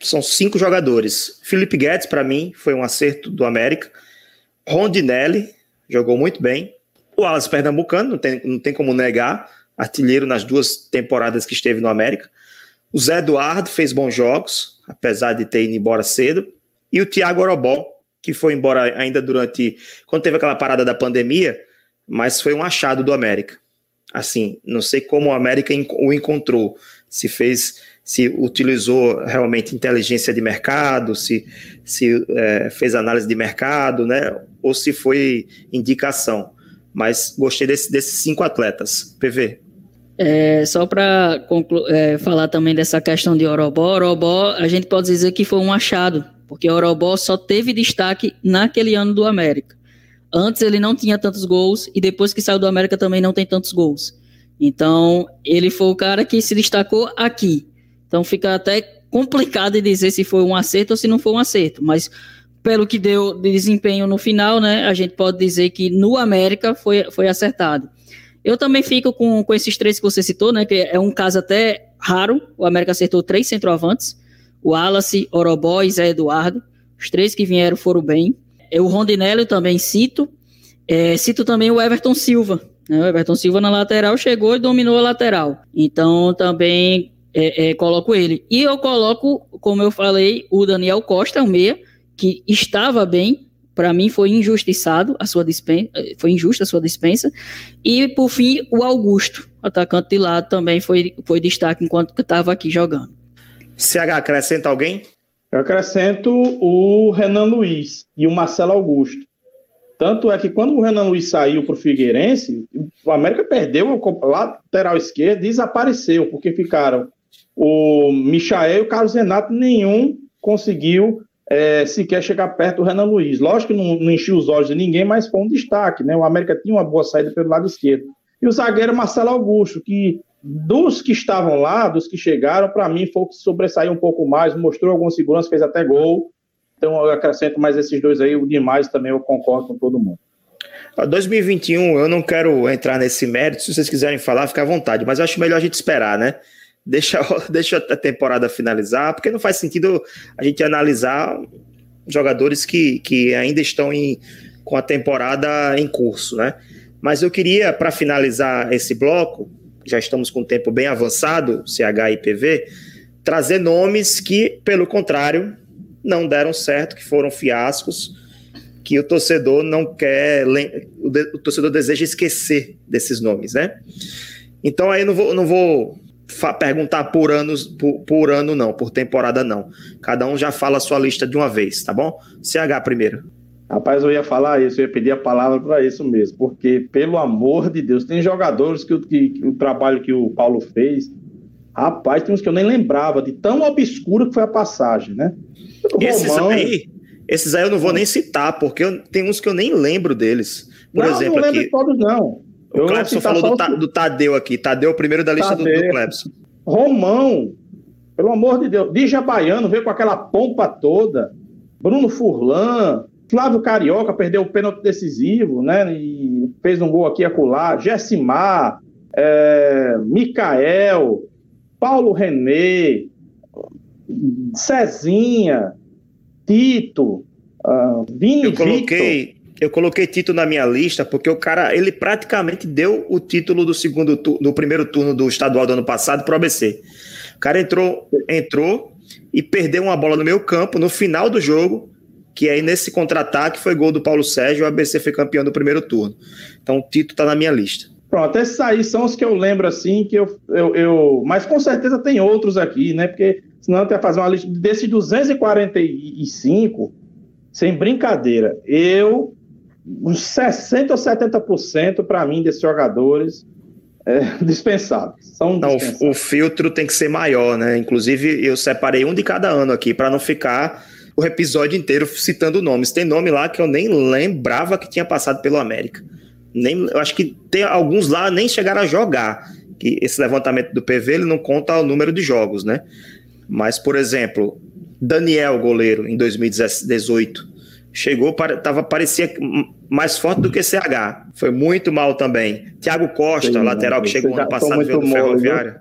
são cinco jogadores. Felipe Guedes, para mim, foi um acerto do América. Rondinelli, jogou muito bem. O Alas Pernambucano, não tem, não tem como negar, artilheiro nas duas temporadas que esteve no América. O Zé Eduardo fez bons jogos, apesar de ter ido embora cedo. E o Thiago Orobó, que foi embora ainda durante. Quando teve aquela parada da pandemia, mas foi um achado do América. Assim, não sei como o América o encontrou. Se fez se utilizou realmente inteligência de mercado, se, se é, fez análise de mercado, né? Ou se foi indicação. Mas gostei desse, desses cinco atletas. PV. É, só para é, falar também dessa questão de Orobó, Orobó, a gente pode dizer que foi um achado, porque Orobó só teve destaque naquele ano do América. Antes ele não tinha tantos gols e depois que saiu do América também não tem tantos gols. Então, ele foi o cara que se destacou aqui. Então fica até complicado de dizer se foi um acerto ou se não foi um acerto, mas pelo que deu de desempenho no final, né, a gente pode dizer que no América foi, foi acertado. Eu também fico com, com esses três que você citou, né, que é um caso até raro, o América acertou três centroavantes, o Wallace, Orobó e Zé Eduardo, os três que vieram foram bem. O Rondinelli também cito, é, cito também o Everton Silva, né, o Everton Silva na lateral chegou e dominou a lateral, então também é, é, coloco ele. E eu coloco, como eu falei, o Daniel Costa, o meia, que estava bem, para mim foi injustiçado a sua dispensa, foi injusta a sua dispensa. E por fim, o Augusto, atacante de lado, também foi, foi destaque enquanto estava aqui jogando. CH, acrescenta alguém? Eu acrescento o Renan Luiz e o Marcelo Augusto. Tanto é que quando o Renan Luiz saiu para o Figueirense, o América perdeu o lateral esquerdo desapareceu, porque ficaram o Michael e o Carlos Renato, nenhum conseguiu é, sequer chegar perto do Renan Luiz. Lógico que não, não encheu os olhos de ninguém, mas foi um destaque, né? O América tinha uma boa saída pelo lado esquerdo. E o zagueiro Marcelo Augusto, que dos que estavam lá, dos que chegaram, para mim foi o que sobressaiu um pouco mais, mostrou alguma segurança, fez até gol. Então eu acrescento mais esses dois aí, o demais também eu concordo com todo mundo. 2021, eu não quero entrar nesse mérito, se vocês quiserem falar, fica à vontade, mas eu acho melhor a gente esperar, né? deixa, deixa a temporada finalizar, porque não faz sentido a gente analisar jogadores que, que ainda estão em, com a temporada em curso, né? Mas eu queria, para finalizar esse bloco, já estamos com o tempo bem avançado, CH e PV, trazer nomes que, pelo contrário, não deram certo, que foram fiascos, que o torcedor não quer, o torcedor deseja esquecer desses nomes, né? Então aí não vou, não vou perguntar por anos, por, por, ano não, por temporada não. Cada um já fala a sua lista de uma vez, tá bom? CH primeiro. Rapaz, eu ia falar isso, eu ia pedir a palavra para isso mesmo, porque, pelo amor de Deus, tem jogadores que, que, que, o trabalho que o Paulo fez, rapaz, tem uns que eu nem lembrava, de tão obscuro que foi a passagem, né? Esses Romão, aí, esses aí eu não vou nem citar, porque eu, tem uns que eu nem lembro deles. Por não, exemplo, não lembro aqui. de todos, não. O Clebson falou do, Ta, do, Tadeu aqui. Tadeu, o primeiro da lista Tadeu. do, do Clebson. Romão, pelo amor de Deus. Dija Baiano veio com aquela pompa toda. Bruno Furlan. Flávio Carioca perdeu o pênalti decisivo, né? E fez um gol aqui e acolá. Gessimar. É, Micael. Paulo Renê. Cezinha. Tito. Uh, Vini Eu coloquei, Victor. Eu coloquei Tito na minha lista porque o cara, ele praticamente deu o título do segundo do primeiro turno do estadual do ano passado para o ABC. O cara entrou, entrou e perdeu uma bola no meio campo no final do jogo, que aí nesse contra-ataque foi gol do Paulo Sérgio, o ABC foi campeão do primeiro turno. Então o Tito está na minha lista. Pronto, esses aí são os que eu lembro assim, que eu, eu, eu, Mas com certeza tem outros aqui, né? Porque senão eu ia fazer uma lista desses 245, sem brincadeira. Eu uns 60% ou 70% para mim desses jogadores é, dispensados. São não, dispensados. O, filtro tem que ser maior, né? Inclusive, eu separei um de cada ano aqui para não ficar o episódio inteiro citando nomes. Tem nome lá que eu nem lembrava que tinha passado pelo América. Nem, eu acho que tem alguns lá nem chegaram a jogar. Que esse levantamento do PV ele não conta o número de jogos, né? Mas, por exemplo, Daniel, goleiro, em 2018 chegou, tava, parecia mais forte do que CH. Foi muito mal também. Thiago Costa, Sim, lateral que chegou ano passado veio do Ferroviário.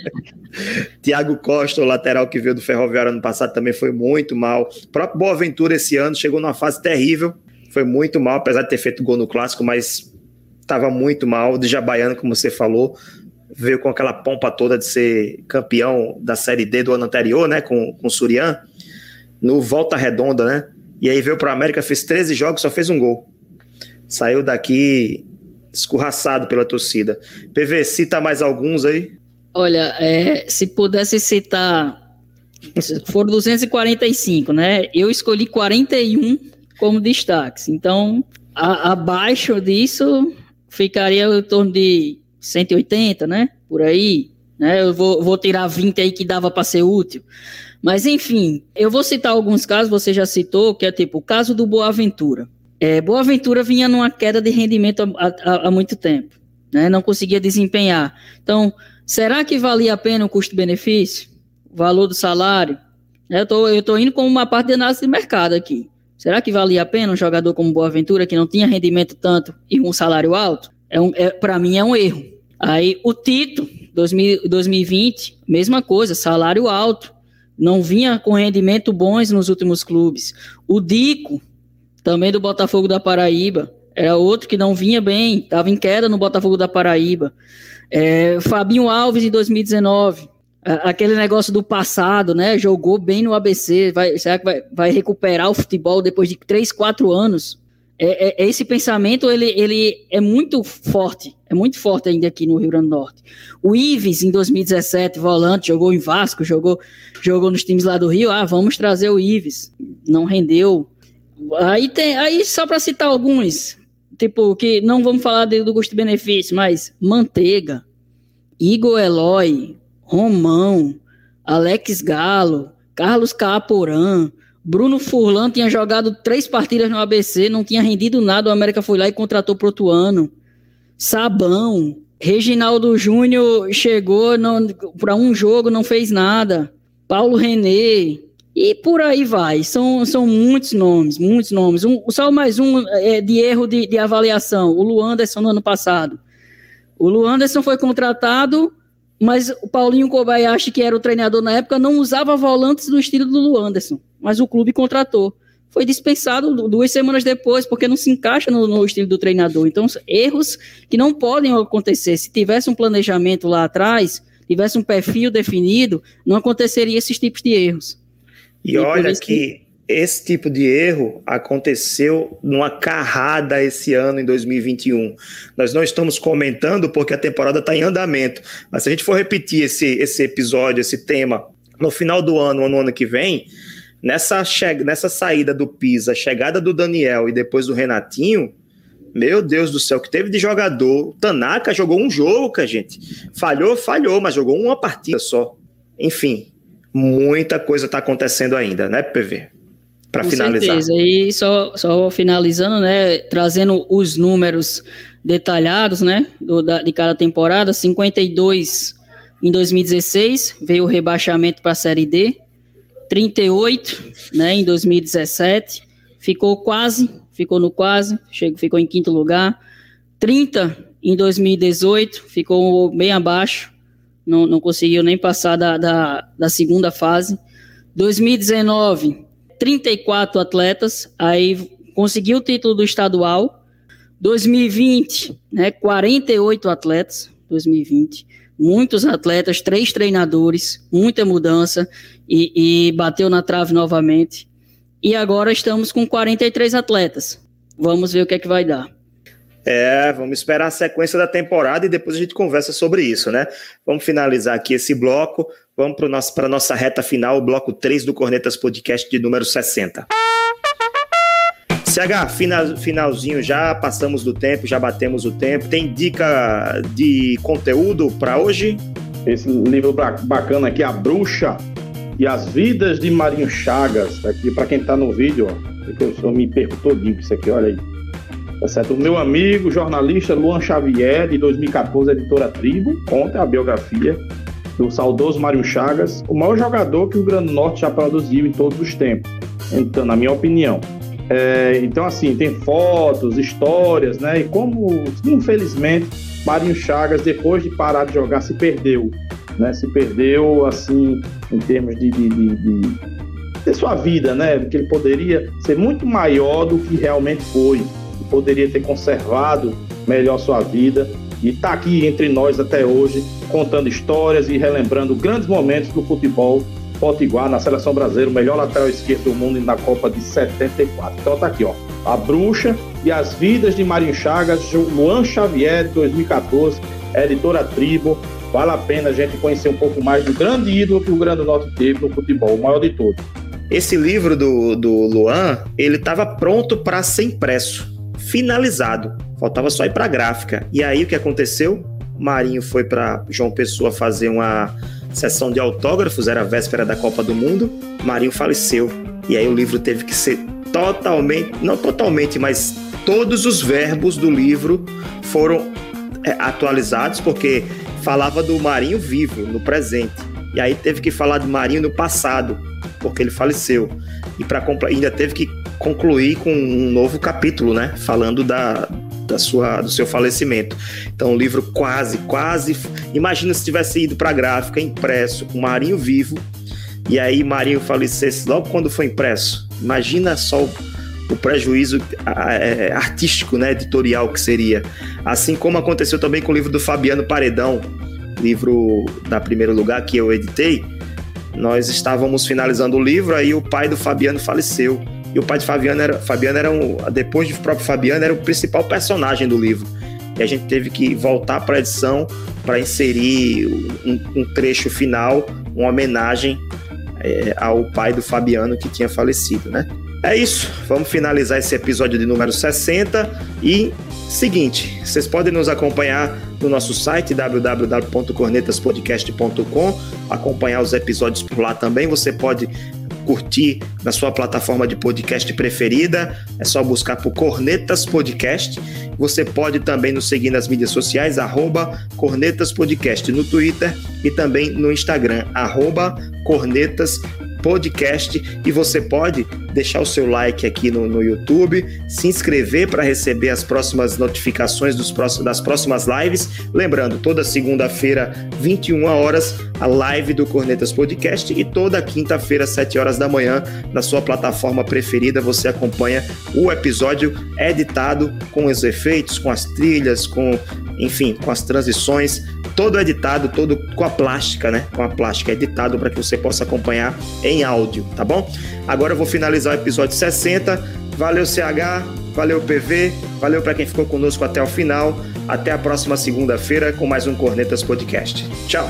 Thiago Costa, o lateral que veio do Ferroviário ano passado, também foi muito mal. O próprio Boaventura esse ano chegou numa fase terrível. Foi muito mal, apesar de ter feito gol no clássico, mas estava muito mal. De Jabaiano, como você falou, veio com aquela pompa toda de ser campeão da Série D do ano anterior, né, com, com o Surian, no Volta Redonda, né? E aí veio para o América, fez 13 jogos, só fez um gol. Saiu daqui escorraçado pela torcida. PV, cita mais alguns aí? Olha, é, se pudesse citar, foram 245, né? Eu escolhi 41 como destaques. Então, a, abaixo disso, ficaria em torno de 180, né? Por aí. Né? Eu vou, vou tirar 20 aí que dava para ser útil. Mas, enfim, eu vou citar alguns casos, você já citou, que é tipo o caso do Boaventura. É, Boaventura vinha numa queda de rendimento há, há, há muito tempo, né? não conseguia desempenhar. Então, será que valia a pena o custo-benefício? O valor do salário? Eu tô, tô indo com uma parte de análise de mercado aqui. Será que valia a pena um jogador como Boaventura, que não tinha rendimento tanto e um salário alto? É um, é, Para mim é um erro. Aí o Tito, 2000, 2020, mesma coisa, salário alto não vinha com rendimento bons nos últimos clubes. O Dico, também do Botafogo da Paraíba, era outro que não vinha bem, estava em queda no Botafogo da Paraíba. É, Fabinho Alves em 2019, aquele negócio do passado, né? Jogou bem no ABC, vai, será que vai, vai recuperar o futebol depois de 3, 4 anos? É, é, esse pensamento ele, ele é muito forte, é muito forte ainda aqui no Rio Grande do Norte. O Ives, em 2017, volante, jogou em Vasco, jogou, jogou nos times lá do Rio. Ah, vamos trazer o Ives. Não rendeu. Aí tem, aí só para citar alguns, tipo, que não vamos falar do custo-benefício, mas Manteiga, Igor Eloy, Romão, Alex Galo, Carlos Caporã, Bruno Furlan tinha jogado três partidas no ABC, não tinha rendido nada, o América foi lá e contratou para outro ano. Sabão, Reginaldo Júnior chegou para um jogo, não fez nada. Paulo Renê, e por aí vai. São, são muitos nomes, muitos nomes. Um, só mais um é, de erro de, de avaliação. O Luanderson no ano passado. O Luanderson foi contratado, mas o Paulinho Kobayashi, que era o treinador na época, não usava volantes do estilo do Luanderson mas o clube contratou. Foi dispensado duas semanas depois, porque não se encaixa no, no estilo do treinador. Então, erros que não podem acontecer. Se tivesse um planejamento lá atrás, tivesse um perfil definido, não aconteceria esses tipos de erros. E, e olha que esse tipo de erro aconteceu numa carrada esse ano, em 2021. Nós não estamos comentando porque a temporada está em andamento, mas se a gente for repetir esse, esse episódio, esse tema, no final do ano ou no ano que vem, nessa, nessa saída do Pisa, chegada do Daniel e depois do Renatinho, meu Deus do céu, que teve de jogador. O Tanaka jogou um jogo, que a gente falhou, falhou, mas jogou uma partida só. Enfim, muita coisa está acontecendo ainda, né, PV? Para finalizar. Certeza. E só, só finalizando, né, trazendo os números detalhados, né, do, da, de cada temporada, 52 em 2016, veio o rebaixamento para a Série D, 38, né, em 2017, ficou quase, ficou no quase, chegou, ficou em quinto lugar. 30 em 2018, ficou bem abaixo, não, não conseguiu nem passar da, da, da segunda fase. 2019, 34 atletas, aí conseguiu o título do estadual. 2020, né, 48 atletas, 2020 muitos atletas, três treinadores, muita mudança e, e, bateu na trave novamente. E agora estamos com 43 atletas. Vamos ver o que é que vai dar. É, vamos esperar a sequência da temporada e depois a gente conversa sobre isso, né? Vamos finalizar aqui esse bloco. Vamos para a nossa reta final, o bloco 3 do Cornetas Podcast de número 60. CH, final, finalzinho já, passamos do tempo, já batemos o tempo. Tem dica de conteúdo para hoje? Esse livro bacana aqui, A Bruxa e as Vidas de Marinho Chagas. Aqui, para quem está no vídeo, ó, eu, eu me perco todinho com isso aqui, olha aí. Tá certo? O meu amigo, jornalista Luan Xavier, de 2014, editora Tribo, conta a biografia do saudoso Mário Chagas, o maior jogador que o Grande Norte já produziu em todos os tempos. Então, na minha opinião. É, então, assim, tem fotos, histórias, né? E como, infelizmente, Marinho Chagas, depois de parar de jogar, se perdeu. Né? Se perdeu, assim, em termos de, de, de, de, de sua vida, né? Porque ele poderia ser muito maior do que realmente foi. Poderia ter conservado melhor sua vida. E está aqui entre nós até hoje, contando histórias e relembrando grandes momentos do futebol potiguar na seleção brasileira, o melhor lateral esquerdo do mundo na Copa de 74. Então tá aqui, ó. A Bruxa e as Vidas de Marinho Chagas, Luan Xavier, 2014, editora Tribo. Vale a pena a gente conhecer um pouco mais do grande ídolo que o Grande Norte teve no futebol, o maior de todos. Esse livro do, do Luan, ele estava pronto para ser impresso, finalizado. Faltava só ir para a gráfica. E aí o que aconteceu? Marinho foi para João Pessoa fazer uma sessão de autógrafos, era a véspera da Copa do Mundo. Marinho faleceu. E aí o livro teve que ser totalmente, não totalmente, mas todos os verbos do livro foram é, atualizados, porque falava do Marinho vivo, no presente. E aí teve que falar do Marinho no passado, porque ele faleceu. E para ainda teve que concluir com um novo capítulo, né? Falando da, da sua, do seu falecimento. Então o livro quase, quase. Imagina se tivesse ido para a gráfica, impresso, com Marinho vivo, e aí Marinho falecesse logo quando foi impresso. Imagina só o, o prejuízo é, artístico, né, editorial que seria. Assim como aconteceu também com o livro do Fabiano Paredão, livro da primeiro lugar que eu editei. Nós estávamos finalizando o livro, aí o pai do Fabiano faleceu. E o pai de Fabiano era, Fabiano era um, depois do próprio Fabiano, era o principal personagem do livro. E a gente teve que voltar para a edição para inserir um, um, trecho final, uma homenagem é, ao pai do Fabiano que tinha falecido, né? É isso, vamos finalizar esse episódio de número 60 e seguinte, vocês podem nos acompanhar no nosso site www.cornetaspodcast.com, acompanhar os episódios por lá também. Você pode curtir na sua plataforma de podcast preferida. É só buscar por Cornetas Podcast. Você pode também nos seguir nas mídias sociais, arroba Cornetas Podcast no Twitter e também no Instagram, arroba Cornetas podcast e você pode deixar o seu like aqui no, no YouTube, se inscrever para receber as próximas notificações dos próximos, das próximas lives. Lembrando, toda segunda-feira, 21 horas, a live do Cornetas Podcast e toda quinta-feira, 7 horas da manhã, na sua plataforma preferida, você acompanha o episódio editado com os efeitos, com as trilhas, com, enfim, com as transições todo editado, todo com a plástica, né? Com a plástica editado para que você possa acompanhar em áudio, tá bom? Agora eu vou finalizar o episódio 60. Valeu CH, valeu PV, valeu para quem ficou conosco até o final. Até a próxima segunda-feira com mais um Cornetas Podcast. Tchau.